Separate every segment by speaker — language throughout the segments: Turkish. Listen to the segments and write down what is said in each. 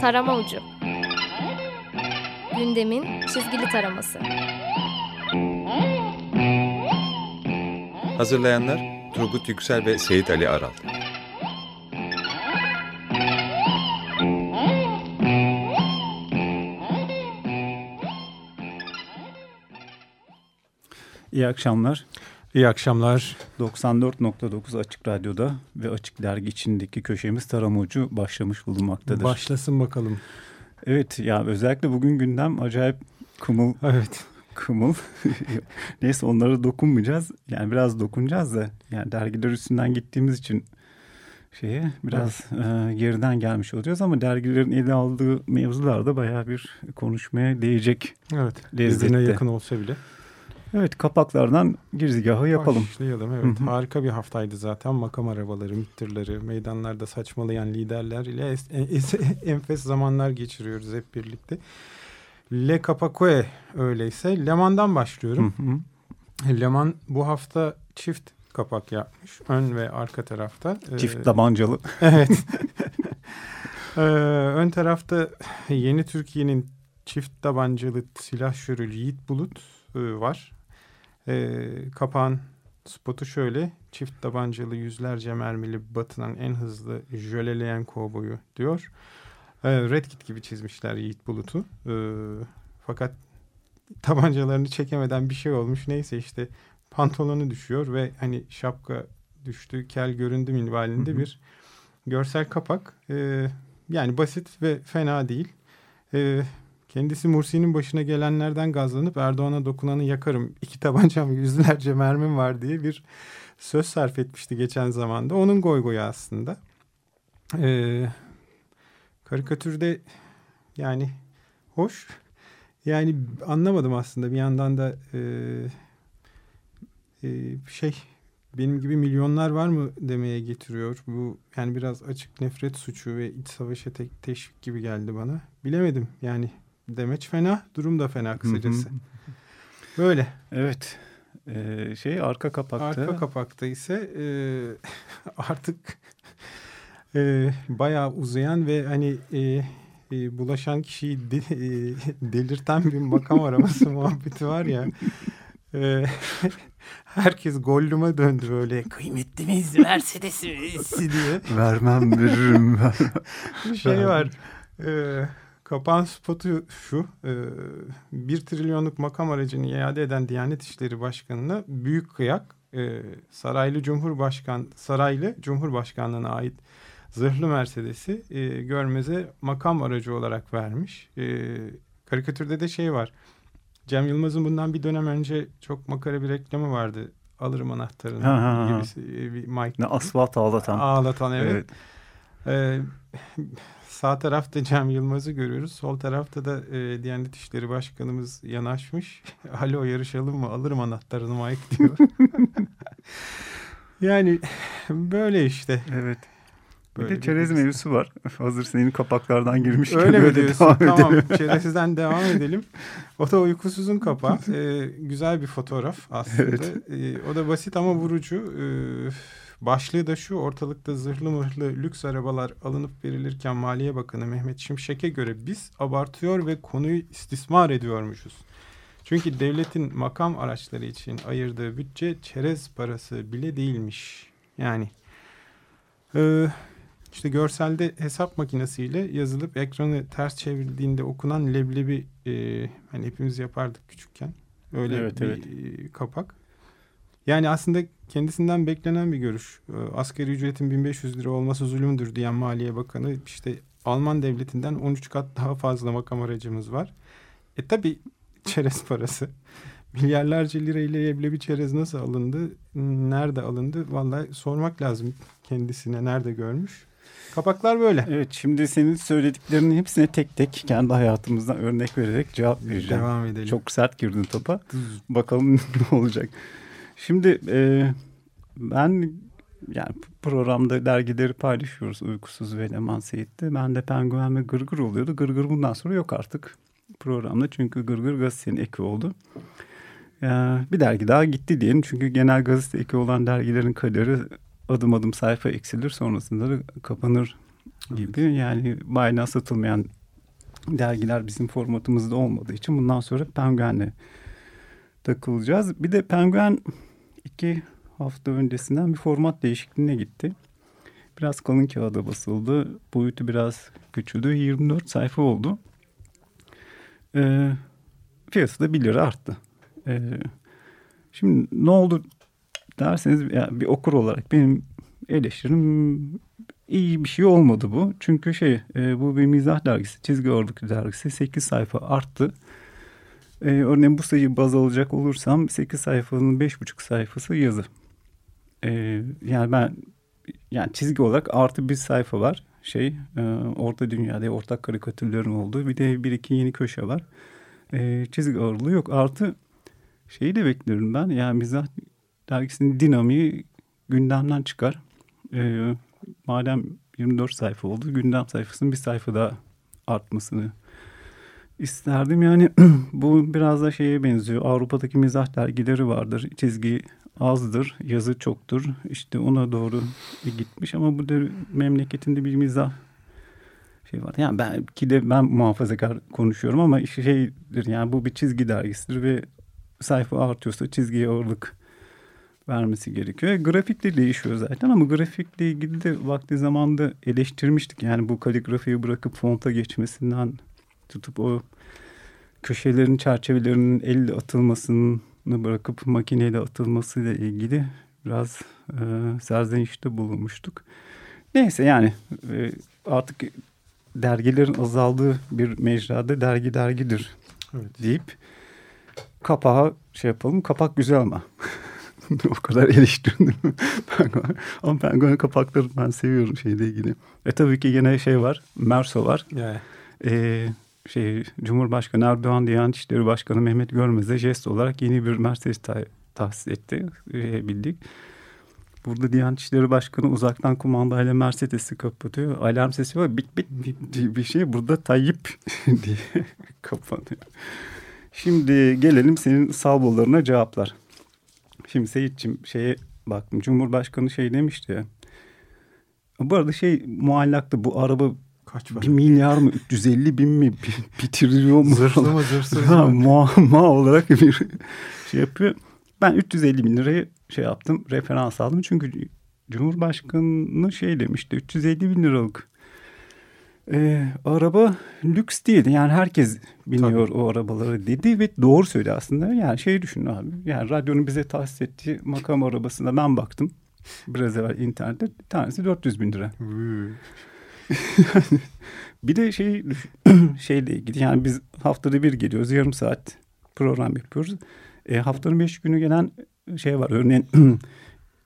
Speaker 1: Tarama Ucu. Gündemin çizgili taraması.
Speaker 2: Hazırlayanlar Turgut Yüksel ve Seyit Ali Aral.
Speaker 3: İyi akşamlar.
Speaker 4: İyi akşamlar.
Speaker 3: 94.9 Açık Radyo'da ve Açık Dergi içindeki köşemiz Tarama Ucu başlamış bulunmaktadır.
Speaker 4: Başlasın bakalım.
Speaker 3: Evet ya özellikle bugün gündem acayip kımıl.
Speaker 4: Evet.
Speaker 3: Kımıl. Neyse onlara dokunmayacağız. Yani biraz dokunacağız da yani dergiler üstünden gittiğimiz için şeye biraz evet. e, geriden gelmiş olacağız ama dergilerin ele aldığı mevzularda bayağı bir konuşmaya değecek.
Speaker 4: Evet. Birbirine yakın olsa bile.
Speaker 3: Evet kapaklardan girizgahı yapalım.
Speaker 4: Başlayalım evet. Hı hı. Harika bir haftaydı zaten. Makam arabaları, mittirleri, meydanlarda saçmalayan liderler ile es, es, enfes zamanlar geçiriyoruz hep birlikte. Le Capacoe öyleyse. Leman'dan başlıyorum. Hı hı. Leman bu hafta çift kapak yapmış. Ön ve arka tarafta.
Speaker 3: Çift tabancalı.
Speaker 4: evet. ee, ön tarafta yeni Türkiye'nin çift tabancalı silahşörü Yiğit Bulut var. E, kapağın spotu şöyle. Çift tabancalı yüzlerce mermili batının en hızlı jöleleyen kovboyu diyor. E, Red Kit gibi çizmişler Yiğit Bulut'u. E, fakat tabancalarını çekemeden bir şey olmuş. Neyse işte pantolonu düşüyor ve hani şapka düştü, kel göründü minvalinde hı hı. bir görsel kapak. E, yani basit ve fena değil. E, Kendisi Mursi'nin başına gelenlerden gazlanıp Erdoğan'a dokunanı yakarım. İki tabancam yüzlerce mermim var diye bir söz sarf etmişti geçen zamanda. Onun goy goyu aslında. Ee, karikatürde yani hoş. Yani anlamadım aslında bir yandan da e, e, şey benim gibi milyonlar var mı demeye getiriyor. Bu yani biraz açık nefret suçu ve iç savaşa te teşvik gibi geldi bana. Bilemedim yani demeç fena, durum da fena kısacası. Böyle.
Speaker 3: Evet. Ee, şey arka kapakta.
Speaker 4: Arka kapakta ise e, artık e, bayağı uzayan ve hani e, e, bulaşan kişiyi de, e, delirten bir makam araması muhabbeti var ya. E, herkes Gollum'a döndü böyle kıymetli miyiz Mercedes'i diye.
Speaker 3: Vermem veririm.
Speaker 4: bir şey var. E, Kapağın spotu şu. E, bir trilyonluk makam aracını iade eden Diyanet İşleri Başkanı'na büyük kıyak e, saraylı Cumhurbaşkan saraylı Cumhurbaşkanlığına ait zırhlı Mercedes'i e, görmeze makam aracı olarak vermiş. Karikatürde de şey var. Cem Yılmaz'ın bundan bir dönem önce çok makara bir reklamı vardı. Alırım anahtarını ha, ha, ha. gibisi bir Mike.
Speaker 3: Ne asfalt ağlatan.
Speaker 4: Ağlatan evet. evet. Ee, sağ tarafta Cem Yılmaz'ı görüyoruz. Sol tarafta da e, Diyanet İşleri Başkanımız yanaşmış. Alo yarışalım mı? Alırım anahtarını Mike diyor. yani böyle işte.
Speaker 3: Evet. Böyle bir de çerez bir mevzusu var. Hazır senin kapaklardan girmiş.
Speaker 4: Öyle mi diyorsun? Devam tamam edelim. çerezden devam edelim. O da uykusuzun kapağı. Ee, güzel bir fotoğraf aslında. Evet. Ee, o da basit ama vurucu. Ee, Başlığı da şu ortalıkta zırhlı mırhlı lüks arabalar alınıp verilirken Maliye Bakanı Mehmet Şimşek'e göre biz abartıyor ve konuyu istismar ediyormuşuz. Çünkü devletin makam araçları için ayırdığı bütçe çerez parası bile değilmiş. Yani e, işte görselde hesap makinesiyle yazılıp ekranı ters çevrildiğinde okunan leblebi e, hani hepimiz yapardık küçükken. Öyle evet, bir evet. kapak. Yani aslında kendisinden beklenen bir görüş. Ee, asgari ücretin 1500 lira olması zulümdür diyen Maliye Bakanı işte Alman devletinden 13 kat daha fazla makam aracımız var. E tabi çerez parası. Milyarlarca lira ile bir çerez nasıl alındı? Nerede alındı? Vallahi sormak lazım kendisine nerede görmüş. Kapaklar böyle.
Speaker 3: Evet şimdi senin söylediklerinin hepsine tek tek kendi hayatımızdan örnek vererek cevap vereceğim.
Speaker 4: Devam edelim.
Speaker 3: Çok sert girdin topa. Bakalım ne olacak. Şimdi e, ben yani programda dergileri paylaşıyoruz Uykusuz ve Leman Seyit'te. Ben de Penguen ve Gırgır oluyordu. Gırgır bundan sonra yok artık programda. Çünkü Gırgır gazetenin eki oldu. Ee, bir dergi daha gitti diyelim. Çünkü genel gazete eki olan dergilerin kaderi adım adım sayfa eksilir. Sonrasında da kapanır gibi. Yani bayrağı satılmayan dergiler bizim formatımızda olmadığı için bundan sonra Penguen'le takılacağız. Bir de Penguin iki hafta öncesinden bir format değişikliğine gitti. Biraz kalın kağıda basıldı. Boyutu biraz küçüldü. 24 sayfa oldu. Ee, fiyatı da 1 lira arttı. Ee, şimdi ne oldu derseniz yani bir okur olarak benim eleştirim iyi bir şey olmadı bu. Çünkü şey e, bu bir mizah dergisi, çizgi ağırlıklı dergisi 8 sayfa arttı. E, örneğin bu sayıyı baz alacak olursam 8 sayfanın 5,5 sayfası yazı. E, yani ben yani çizgi olarak artı bir sayfa var. Şey e, orta dünyada ortak karikatürlerin olduğu bir de bir iki yeni köşe var. E, çizgi ağırlığı yok. Artı şeyi de bekliyorum ben. Yani mizah dergisinin dinamiği gündemden çıkar. E, madem 24 sayfa oldu gündem sayfasının bir sayfa daha artmasını isterdim. Yani bu biraz da şeye benziyor. Avrupa'daki mizah dergileri vardır. Çizgi azdır, yazı çoktur. İşte ona doğru gitmiş ama bu da memleketinde bir mizah şey var. Yani belki de ben muhafazakar konuşuyorum ama şeydir yani bu bir çizgi dergisidir ve sayfa artıyorsa çizgiye ağırlık vermesi gerekiyor. E, grafik de değişiyor zaten ama grafikle ilgili de vakti zamanda eleştirmiştik. Yani bu kaligrafiyi bırakıp fonta geçmesinden tutup o köşelerin çerçevelerinin elle atılmasını bırakıp makineyle atılmasıyla ilgili biraz e, serzenişte bulunmuştuk. Neyse yani e, artık dergilerin azaldığı bir mecrada dergi dergidir evet. deyip kapağı şey yapalım. Kapak güzel ama. o kadar eleştirdim. Penguen. Ama penguen kapakları ben seviyorum şeyle ilgili. E tabii ki yine şey var. Merso var.
Speaker 4: Yeah.
Speaker 3: E, şey Cumhurbaşkanı Erdoğan Diyanet İşleri Başkanı Mehmet Görmez'e jest olarak yeni bir Mercedes ta tahsis etti. E, bildik. Burada Diyanet İşleri Başkanı uzaktan kumandayla Mercedes'i kapatıyor. Alarm sesi var. Bit bit bit diye bir şey. Burada Tayyip diye kapanıyor. Şimdi gelelim senin salvolarına cevaplar. Şimdi Seyit'ciğim şeye baktım. Cumhurbaşkanı şey demişti ya. Bu arada şey muallaktı bu araba
Speaker 4: Kaç var?
Speaker 3: Bir milyar mı 350 bin mi bir, bir trilyon mu?
Speaker 4: Zırhlı mı zırhsız mı?
Speaker 3: Muamma olarak bir şey yapıyor. Ben 350 bin lirayı şey yaptım referans aldım. Çünkü Cumhurbaşkanı şey demişti 350 bin liralık e, araba lüks değil. Yani herkes biniyor Tabii. o arabaları dedi ve doğru söyledi aslında. Yani şey düşün abi. Yani radyonun bize tahsis ettiği makam arabasına ben baktım. Biraz evvel internette. Bir tanesi 400 bin lira. bir de şey şeyle ilgili yani biz haftada bir geliyoruz yarım saat program yapıyoruz. E, haftanın beş günü gelen şey var örneğin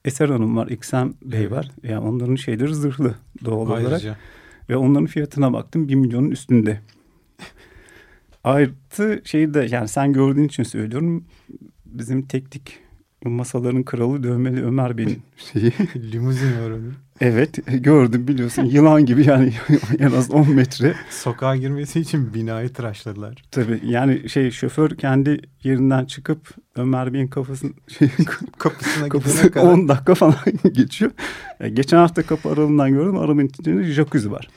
Speaker 3: Eser Hanım var, İksem Bey evet. var. Yani onların şeyleri zırhlı doğal Ayrıca. olarak. Ve onların fiyatına baktım bir milyonun üstünde. Artı şeyi de yani sen gördüğün için söylüyorum. Bizim teknik masaların kralı dövmeli Ömer Bey'in şeyi.
Speaker 4: Limuzin var onun.
Speaker 3: Evet gördüm biliyorsun yılan gibi yani en az 10 metre.
Speaker 4: Sokağa girmesi için binayı tıraşladılar.
Speaker 3: Tabii yani şey şoför kendi yerinden çıkıp Ömer Bey'in kafasını şey,
Speaker 4: kapısına
Speaker 3: kapısı
Speaker 4: kadar.
Speaker 3: 10 dakika falan geçiyor. Yani geçen hafta kapı aralığından gördüm arabanın içinde jacuzzi var.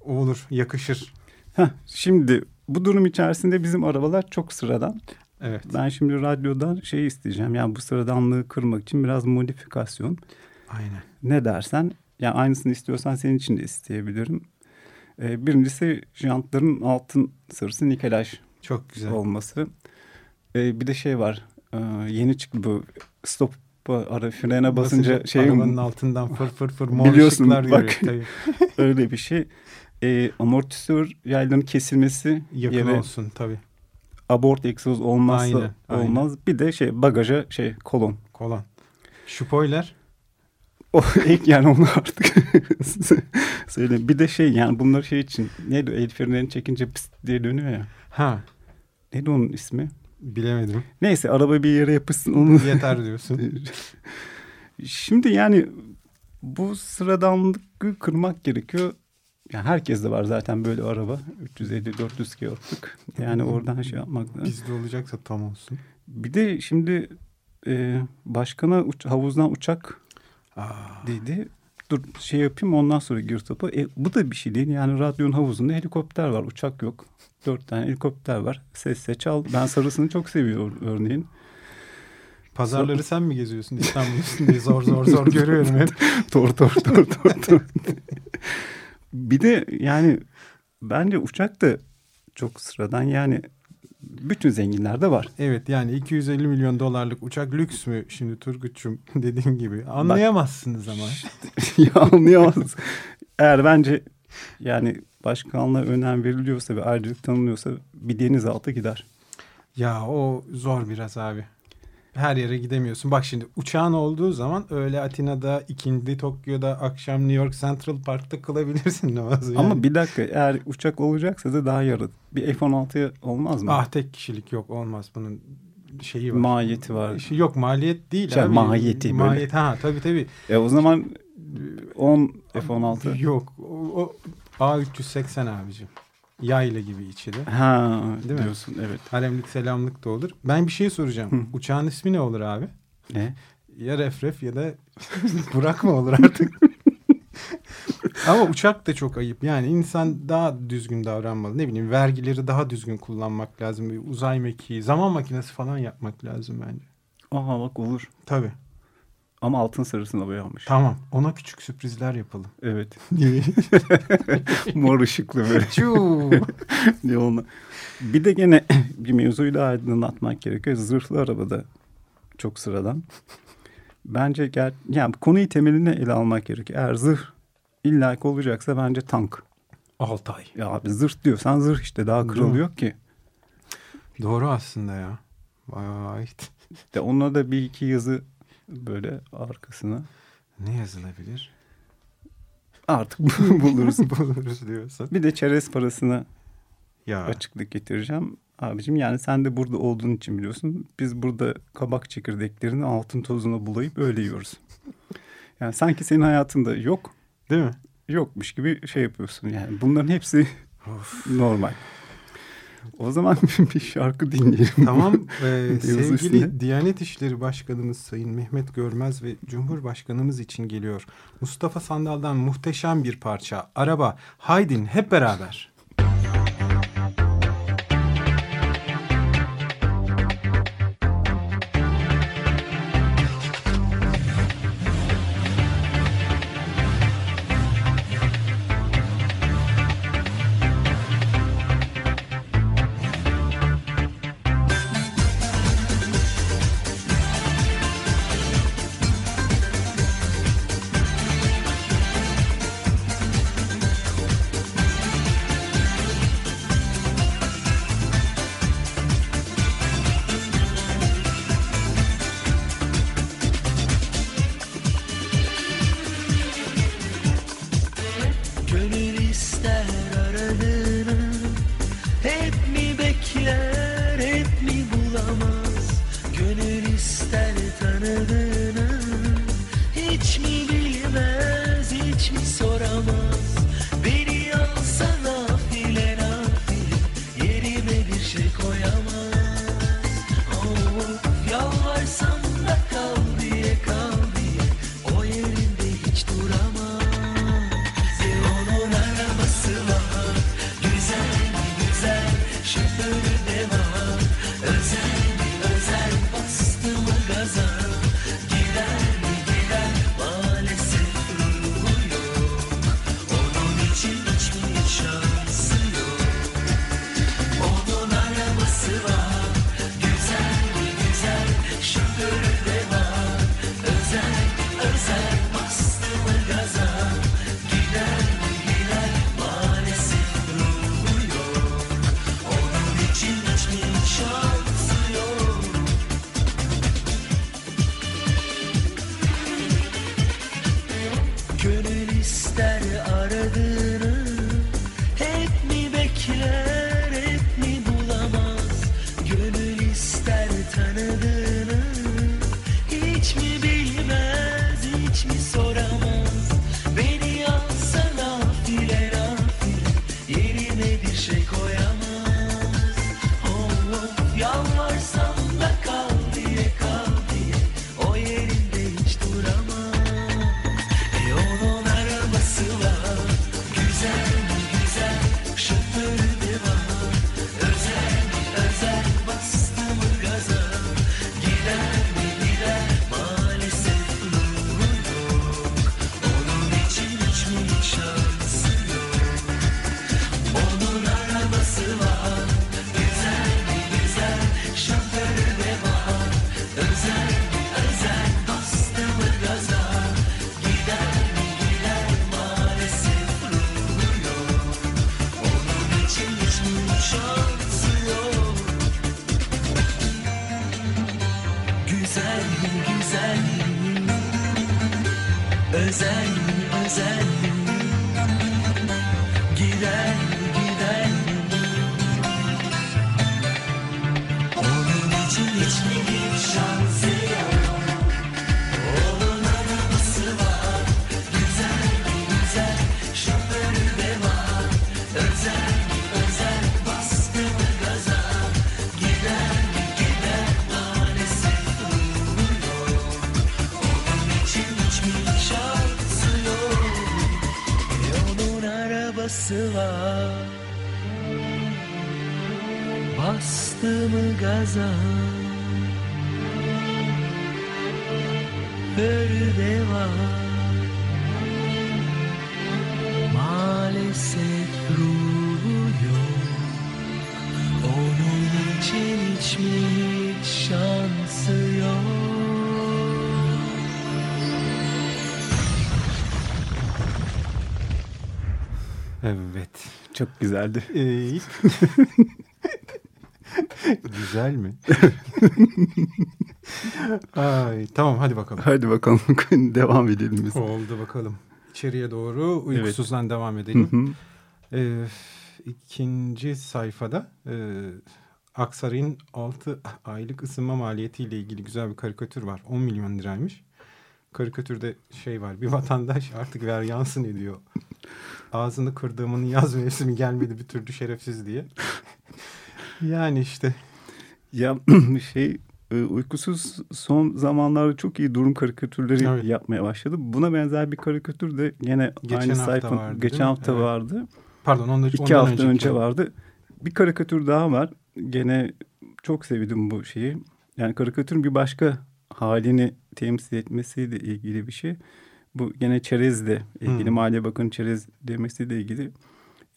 Speaker 4: Olur yakışır.
Speaker 3: Heh, şimdi bu durum içerisinde bizim arabalar çok sıradan.
Speaker 4: Evet.
Speaker 3: Ben şimdi radyodan şey isteyeceğim. Yani bu sıradanlığı kırmak için biraz modifikasyon.
Speaker 4: Aynen.
Speaker 3: Ne dersen yani aynısını istiyorsan senin için de isteyebilirim. Ee, birincisi jantların altın sarısı nikelaj
Speaker 4: Çok güzel.
Speaker 3: olması. Ee, bir de şey var. Ee, yeni çıktı bu stop ara frene basınca, basınca şey
Speaker 4: arabanın altından fır fır fır mor
Speaker 3: biliyorsun
Speaker 4: bak
Speaker 3: görüyor, öyle bir şey. Ee, amortisör yaylarının kesilmesi
Speaker 4: yakın yere, olsun tabii.
Speaker 3: Abort egzoz olmazsa aynen, olmaz. Aynen. Bir de şey bagaja şey kolon.
Speaker 4: Kolon. Spoiler
Speaker 3: o ilk yani onu artık söyleyeyim. Bir de şey yani bunlar şey için neydi el frenini çekince pıst diye dönüyor ya.
Speaker 4: Ha.
Speaker 3: Neydi onun ismi?
Speaker 4: Bilemedim.
Speaker 3: Neyse araba bir yere yapışsın onu.
Speaker 4: Yeter diyorsun.
Speaker 3: Şimdi yani bu sıradanlığı kırmak gerekiyor. Yani herkes de var zaten böyle araba. 350-400 kiloluk. Yani oradan şey yapmak lazım.
Speaker 4: Bizde olacaksa tam olsun.
Speaker 3: Bir de şimdi e, başkana uç, havuzdan uçak
Speaker 4: Aa.
Speaker 3: dedi. dur şey yapayım ondan sonra gir topa. E, bu da bir şey değil. Yani radyonun havuzunda helikopter var. Uçak yok. Dört tane helikopter var. Sesse çal. Ben sarısını çok seviyorum örneğin.
Speaker 4: Pazarları sen mi geziyorsun İstanbul üstünde zor zor zor görüyorum hep.
Speaker 3: tor tor tor tor tor. bir de yani bence uçak da çok sıradan yani bütün zenginlerde var.
Speaker 4: Evet yani 250 milyon dolarlık uçak lüks mü şimdi Turgut'cum dediğin gibi anlayamazsınız ama.
Speaker 3: ya anlayamaz. Eğer bence yani başkanlığa önem veriliyorsa ve ayrıcalık tanınıyorsa bir denizaltı gider.
Speaker 4: Ya o zor biraz abi. Her yere gidemiyorsun. Bak şimdi uçağın olduğu zaman öyle Atina'da, ikindi Tokyo'da, akşam New York Central Park'ta kılabilirsin namazı. Yani.
Speaker 3: Ama bir dakika eğer uçak olacaksa da daha yarı. Bir F-16'ya olmaz mı?
Speaker 4: Ah tek kişilik yok olmaz bunun şeyi var.
Speaker 3: Maliyeti var.
Speaker 4: Şey, yok maliyet değil
Speaker 3: Şey,
Speaker 4: abi.
Speaker 3: mahiyeti böyle.
Speaker 4: Maliyet ha tabii tabii.
Speaker 3: E o zaman 10 F-16.
Speaker 4: Yok o, o A380 abicim. Yayla gibi içi de.
Speaker 3: Ha
Speaker 4: Değil mi?
Speaker 3: diyorsun evet.
Speaker 4: Haremlik selamlık da olur. Ben bir şey soracağım.
Speaker 3: Hı.
Speaker 4: Uçağın ismi ne olur abi?
Speaker 3: Ne?
Speaker 4: Ya Refref ya da Burak mı olur artık? Ama uçak da çok ayıp. Yani insan daha düzgün davranmalı. Ne bileyim vergileri daha düzgün kullanmak lazım. Bir uzay mekiği, zaman makinesi falan yapmak lazım bence.
Speaker 3: Aha bak olur.
Speaker 4: Tabii.
Speaker 3: Ama altın sarısına boyanmış.
Speaker 4: Tamam. Ona küçük sürprizler yapalım.
Speaker 3: Evet. Mor ışıklı böyle. Diye onu. Bir de gene bir mevzuyu da aydınlatmak gerekiyor. Zırhlı arabada çok sıradan. Bence gel, yani konuyu temeline ele almak gerekiyor. Eğer zırh illaki olacaksa bence tank.
Speaker 4: Altay.
Speaker 3: Ya abi zırh diyorsan zırh işte daha kralı yok ki.
Speaker 4: Doğru aslında ya. Vay.
Speaker 3: De onunla da bir iki yazı böyle arkasına
Speaker 4: Ne yazılabilir?
Speaker 3: artık buluruz.
Speaker 4: Buluruz diyorsun.
Speaker 3: Bir de çerez parasına
Speaker 4: Ya.
Speaker 3: açıklık getireceğim. Abicim yani sen de burada olduğun için biliyorsun. Biz burada kabak çekirdeklerini altın tozuna bulayıp öyle yiyoruz. Yani sanki senin hayatında yok,
Speaker 4: Değil mi?
Speaker 3: yokmuş gibi şey yapıyorsun. Yani bunların hepsi
Speaker 4: Of.
Speaker 3: normal. O zaman bir şarkı dinleyelim.
Speaker 4: Tamam.
Speaker 3: Yavuz
Speaker 4: sevgili
Speaker 3: üstüne.
Speaker 4: Diyanet İşleri Başkanımız Sayın Mehmet Görmez ve Cumhurbaşkanımız için geliyor. Mustafa Sandal'dan muhteşem bir parça. Araba. Haydin hep beraber.
Speaker 5: baby. De var Maalesef ruhu yok Onun için hiç mi hiç şansı yok
Speaker 4: Evet.
Speaker 3: Çok güzeldi.
Speaker 4: Ee, Güzel mi? Ay, tamam hadi bakalım.
Speaker 3: Hadi bakalım devam edelim biz.
Speaker 4: Oldu bakalım. İçeriye doğru uykusuzdan devam
Speaker 3: Hı
Speaker 4: edelim.
Speaker 3: hı.
Speaker 4: Ee, ikinci sayfada e, Aksaray'ın 6 aylık ısınma maliyetiyle ilgili güzel bir karikatür var. 10 milyon liraymış. Karikatürde şey var. Bir vatandaş artık ver yansın ediyor. Ağzını kırdığımın yaz mevsimi gelmedi bir türlü şerefsiz diye. Yani işte
Speaker 3: Ya şey e, uykusuz son zamanlarda çok iyi durum karikatürleri
Speaker 4: Evet.
Speaker 3: yapmaya başladı. Buna benzer bir karikatür de yine
Speaker 4: Geçen
Speaker 3: aynı sayfa
Speaker 4: vardı,
Speaker 3: geçen hafta
Speaker 4: Evet.
Speaker 3: vardı.
Speaker 4: pardon ondan,
Speaker 3: İki hafta
Speaker 4: önceki.
Speaker 3: önce vardı. Bir karikatür daha var. Gene çok sevdim bu şeyi. Yani karikatürün bir başka halini temsil etmesiyle ilgili bir şey. Bu gene çerezle ilgili.
Speaker 4: Hmm.
Speaker 3: Maliye Bakanı çerez demesiyle ilgili.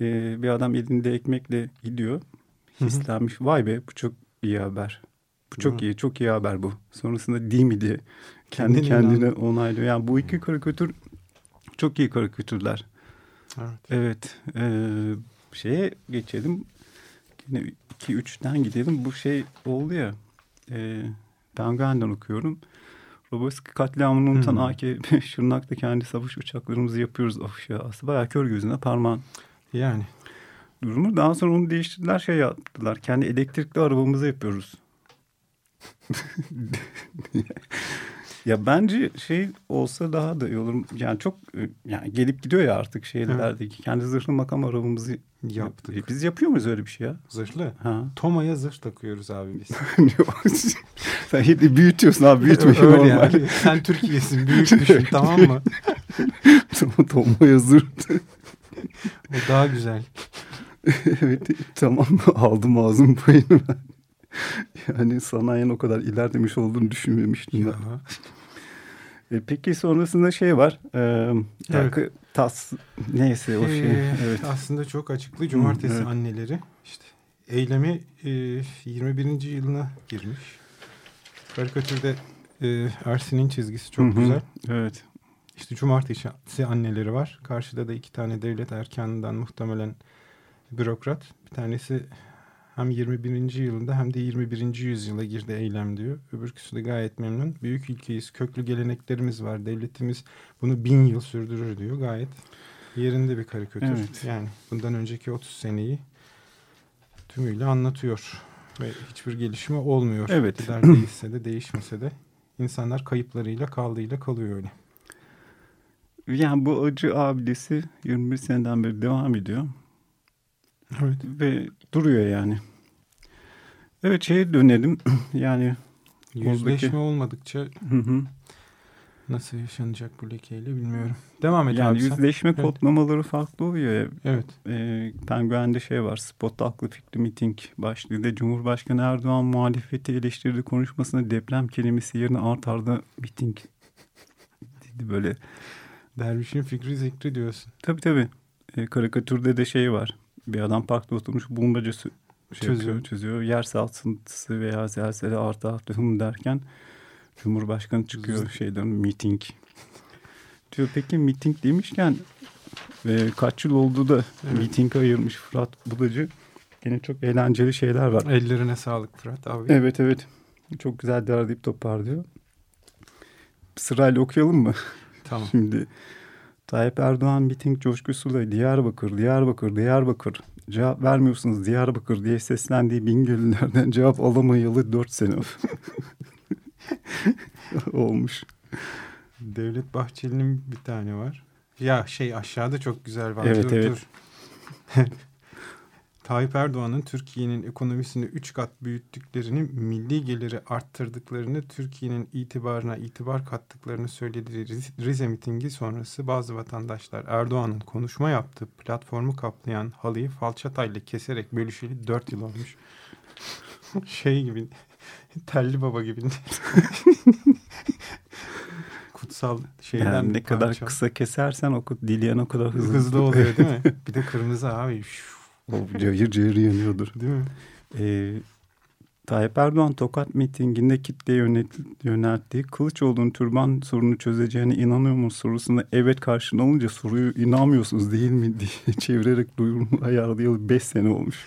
Speaker 3: Ee, bir adam elinde ekmekle gidiyor. Hislenmiş. Vay be bu çok iyi haber. Bu çok iyi, çok iyi haber bu. Sonrasında değil mi diye kendi
Speaker 4: Kendini
Speaker 3: kendine
Speaker 4: inan-
Speaker 3: onaylıyor. Yani bu iki karikatür çok iyi karikatürler.
Speaker 4: Evet.
Speaker 3: Evet. eee, şeye geçelim. Yine 2-3'ten gidelim. Bu şey oldu ya. E, Penguen'den okuyorum. Roboski katliamını unutan
Speaker 4: Hmm.
Speaker 3: AKP Şırnak'ta kendi savaş uçaklarımızı yapıyoruz. Aslında bayağı kör gözüne parmağın
Speaker 4: Yani
Speaker 3: durumu. Daha sonra onu değiştirdiler şey yaptılar. Kendi elektrikli arabamızı yapıyoruz. ya bence şey olsa daha da iyi olur. Yani çok yani gelip gidiyor ya artık şeylerdeki. Kendi zırhlı makam arabamızı
Speaker 4: Yaptık.
Speaker 3: E, Biz yapıyor muyuz öyle bir şey ya?
Speaker 4: zırhlı.
Speaker 3: Ha.
Speaker 4: Toma'ya zırh takıyoruz abi biz.
Speaker 3: Sen yine büyütüyorsun abi. Büyütmeyin
Speaker 4: Öyle
Speaker 3: normal.
Speaker 4: yani. Sen Türkiye'sin. Büyük düşün tamam mı?
Speaker 3: Tamam Tom'a yazır.
Speaker 4: O daha güzel.
Speaker 3: evet tamam aldım ağzım payını ben. Yani sanayinin o kadar ilerlemiş olduğunu düşünmemiştim ben. E, peki sonrasında şey var. E,
Speaker 4: Evet.
Speaker 3: tas neyse o şey.
Speaker 4: Ee,
Speaker 3: Evet.
Speaker 4: Aslında çok açıklı. Cumartesi
Speaker 3: evet.
Speaker 4: anneleri işte eylemi e, 21. yılına girmiş. Karikatürde e, Ersin'in çizgisi çok
Speaker 3: Hı hı.
Speaker 4: güzel.
Speaker 3: Evet.
Speaker 4: İşte cumartesi anneleri var. Karşıda da iki tane devlet erkanından muhtemelen bürokrat. Bir tanesi hem 21. yılında hem de 21. yüzyıla girdi eylem diyor. Öbürküsü de gayet memnun. Büyük ülkeyiz, köklü geleneklerimiz var. Devletimiz bunu bin yıl sürdürür diyor. Gayet yerinde bir karikatür.
Speaker 3: Evet.
Speaker 4: Yani bundan önceki 30 seneyi tümüyle anlatıyor. Ve hiçbir gelişme olmuyor.
Speaker 3: Evet.
Speaker 4: İktidar değişse de değişmese de insanlar kayıplarıyla kaldığıyla kalıyor öyle.
Speaker 3: Yani bu acı abidesi 21 seneden beri devam ediyor.
Speaker 4: Evet.
Speaker 3: Ve duruyor yani. Evet şeye dönelim. yani
Speaker 4: Yüzleşme olmadıkça
Speaker 3: hı hı.
Speaker 4: nasıl yaşanacak bu lekeyle bilmiyorum. Devam et
Speaker 3: yani
Speaker 4: abi sen.
Speaker 3: yüzleşme
Speaker 4: Evet.
Speaker 3: kodlamaları farklı oluyor ya.
Speaker 4: Evet.
Speaker 3: E, Penguen'de şey var. Spot aklı fikri miting başlığıyla Cumhurbaşkanı Erdoğan muhalefeti eleştirdi konuşmasında deprem kelimesi yerine art arda miting dedi böyle.
Speaker 4: Dervişin fikri zikri diyorsun.
Speaker 3: Tabii tabii. E, karikatürde de şey var. Bir adam parkta oturmuş bulmaca sü- şey
Speaker 4: Çözüyor.
Speaker 3: çözüyor. çözüyor. Yer sarsıntısı veya zelsele artı artı hım derken Cumhurbaşkanı çıkıyor şeyden miting. Diyor peki miting demişken e, kaç yıl oldu da
Speaker 4: Evet.
Speaker 3: mitinge ayırmış Fırat Bulacı. Yine çok eğlenceli şeyler var.
Speaker 4: Ellerine sağlık Fırat abi.
Speaker 3: Evet evet. Çok güzel derleyip toparlıyor. Sırayla okuyalım mı?
Speaker 4: Tamam.
Speaker 3: Şimdi Tayyip Erdoğan miting coşkusuyla Diyarbakır, Diyarbakır, Diyarbakır cevap vermiyorsunuz Diyarbakır diye seslendiği Bingöl'lülerden cevap alamayalı dört sene olmuş.
Speaker 4: Devlet Bahçeli'nin bir tane var. Ya şey aşağıda çok güzel var.
Speaker 3: Evet,
Speaker 4: dur,
Speaker 3: evet.
Speaker 4: dur. Tayyip Erdoğan'ın Türkiye'nin ekonomisini 3 kat büyüttüklerini, milli geliri arttırdıklarını, Türkiye'nin itibarına itibar kattıklarını söylediği Riz- Rize mitingi sonrası bazı vatandaşlar Erdoğan'ın konuşma yaptığı platformu kaplayan halıyı falçatayla keserek bölüşeli 4 yıl olmuş. şey gibi, telli baba gibi. Kutsal şeyden
Speaker 3: Yani ne kadar kısa kesersen o kadar dileyen o kadar hızlı.
Speaker 4: hızlı oluyor değil mi? Bir de kırmızı abi. Şuf,
Speaker 3: o cayır cayır yanıyordur.
Speaker 4: Değil mi?
Speaker 3: Ee, Tayyip Erdoğan Tokat mitinginde kitleye yönet- yönelttiği Kılıçoğlu'nun türban sorunu çözeceğine inanıyor musunuz sorusuna evet karşına alınca soruyu inanmıyorsunuz değil mi diye çevirerek duyurumu ayarlayalı 5 sene olmuş.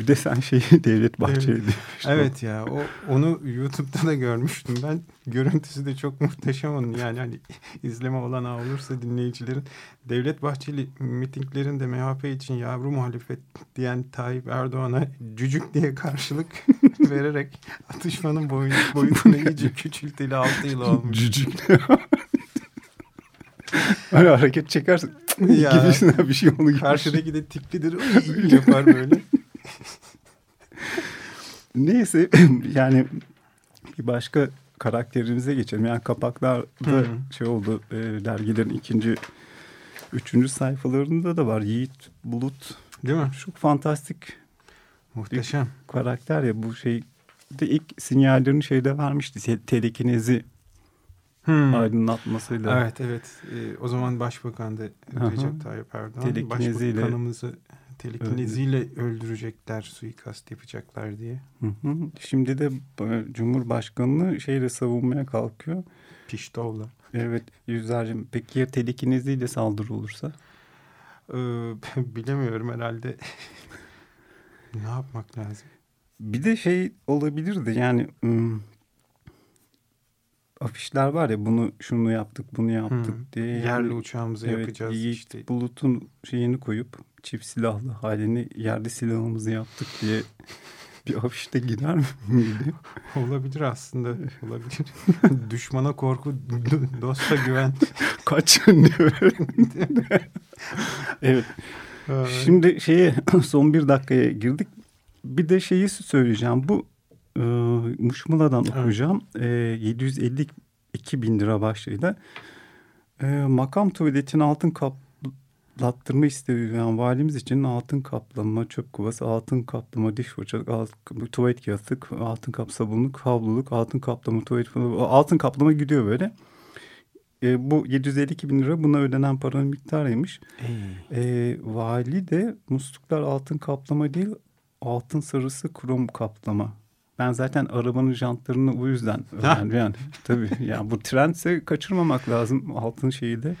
Speaker 3: Bir de sen şey Devlet Bahçeli demiştin.
Speaker 4: Evet ya o onu YouTube'da da görmüştüm ben. Görüntüsü de çok muhteşem onun. Yani hani izleme olanağı olursa dinleyicilerin Devlet Bahçeli mitinglerinde MHP için yavru muhalefet diyen Tayyip Erdoğan'a cücük diye karşılık vererek atışmanın boyun, boyutunu iyice küçülteli 6 yıl olmuş.
Speaker 3: Cücük. hani hareket çekersin
Speaker 4: Ya.
Speaker 3: gibisinden bir şey oluyor.
Speaker 4: Karşıdaki de tiplidir. Yapar böyle.
Speaker 3: Neyse yani bir başka karakterimize geçelim. Yani kapaklarda
Speaker 4: Hı hı.
Speaker 3: şey oldu e, dergilerin ikinci, üçüncü sayfalarında da var. Yiğit Bulut
Speaker 4: Değil mi?
Speaker 3: çok fantastik
Speaker 4: Muhteşem.
Speaker 3: karakter ya bu şey de ilk sinyallerini şeyde vermişti. Te- Telekinezi
Speaker 4: Hmm.
Speaker 3: aydınlatmasıyla.
Speaker 4: Evet evet. Ee, o zaman başbakandı
Speaker 3: Hı hı.
Speaker 4: Recep Tayyip Erdoğan.
Speaker 3: Telekineziyle-
Speaker 4: Başbakanımızı telekineziyle öldürecekler, suikast yapacaklar diye.
Speaker 3: Hı hı. Şimdi de Cumhurbaşkanı'nı şeyle savunmaya kalkıyor.
Speaker 4: Piştovla.
Speaker 3: Evet yüzlerce. Peki ya telekineziyle saldırı olursa?
Speaker 4: Ee, bilemiyorum herhalde. ne yapmak lazım?
Speaker 3: Bir de şey olabilirdi yani ım, afişler var ya bunu şunu yaptık bunu yaptık
Speaker 4: Hmm.
Speaker 3: diye. yani-
Speaker 4: Yerli uçağımızı
Speaker 3: evet,
Speaker 4: yapacağız
Speaker 3: Yiğit
Speaker 4: işte.
Speaker 3: Bulut'un şeyini koyup çift silahlı halini yerli silahımızı yaptık diye bir afişte gider miydi?
Speaker 4: Olabilir aslında. Olabilir. Düşmana korku, do- dosta güven.
Speaker 3: Kaçın diyor. evet. Şimdi şeye son bir dakikaya girdik. Bir de şeyi söyleyeceğim. Bu e, Muşmula'dan
Speaker 4: Evet.
Speaker 3: okuyacağım. E, 752 bin lira başlığıyla. E, makam tuvaletini altın kaplattırma isteği duyan valimiz için altın kaplama, çöp kovası, altın kaplama, diş fırçalık, altın, tuvalet kağıtlık, altın kap sabunluk, havluluk, altın kaplama, tuvalet altın kaplama gidiyor böyle. E, bu 752 bin lira buna ödenen paranın miktarıymış. E, vali de musluklar altın kaplama değil altın sarısı krom kaplama. Ben zaten arabanın jantlarını o yüzden öğrendim. Yani, tabii yani bu trendse kaçırmamak lazım altın şeyi de.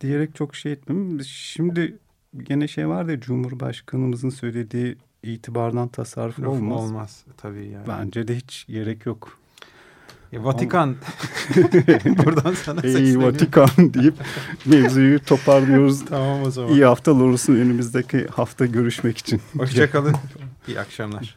Speaker 3: Diyerek çok şey etmem. Şimdi gene şey var ya Cumhurbaşkanımızın söylediği itibardan tasarruf
Speaker 4: Lafım
Speaker 3: olmaz.
Speaker 4: olmaz tabii yani.
Speaker 3: Bence de hiç gerek yok.
Speaker 4: Ya Vatikan. Buradan sana
Speaker 3: Ey
Speaker 4: sesleniyorum.
Speaker 3: Vatikan deyip mevzuyu toparlıyoruz.
Speaker 4: Tamam o zaman.
Speaker 3: İyi haftalar olsun önümüzdeki hafta görüşmek için.
Speaker 4: Hoşçakalın. İyi akşamlar.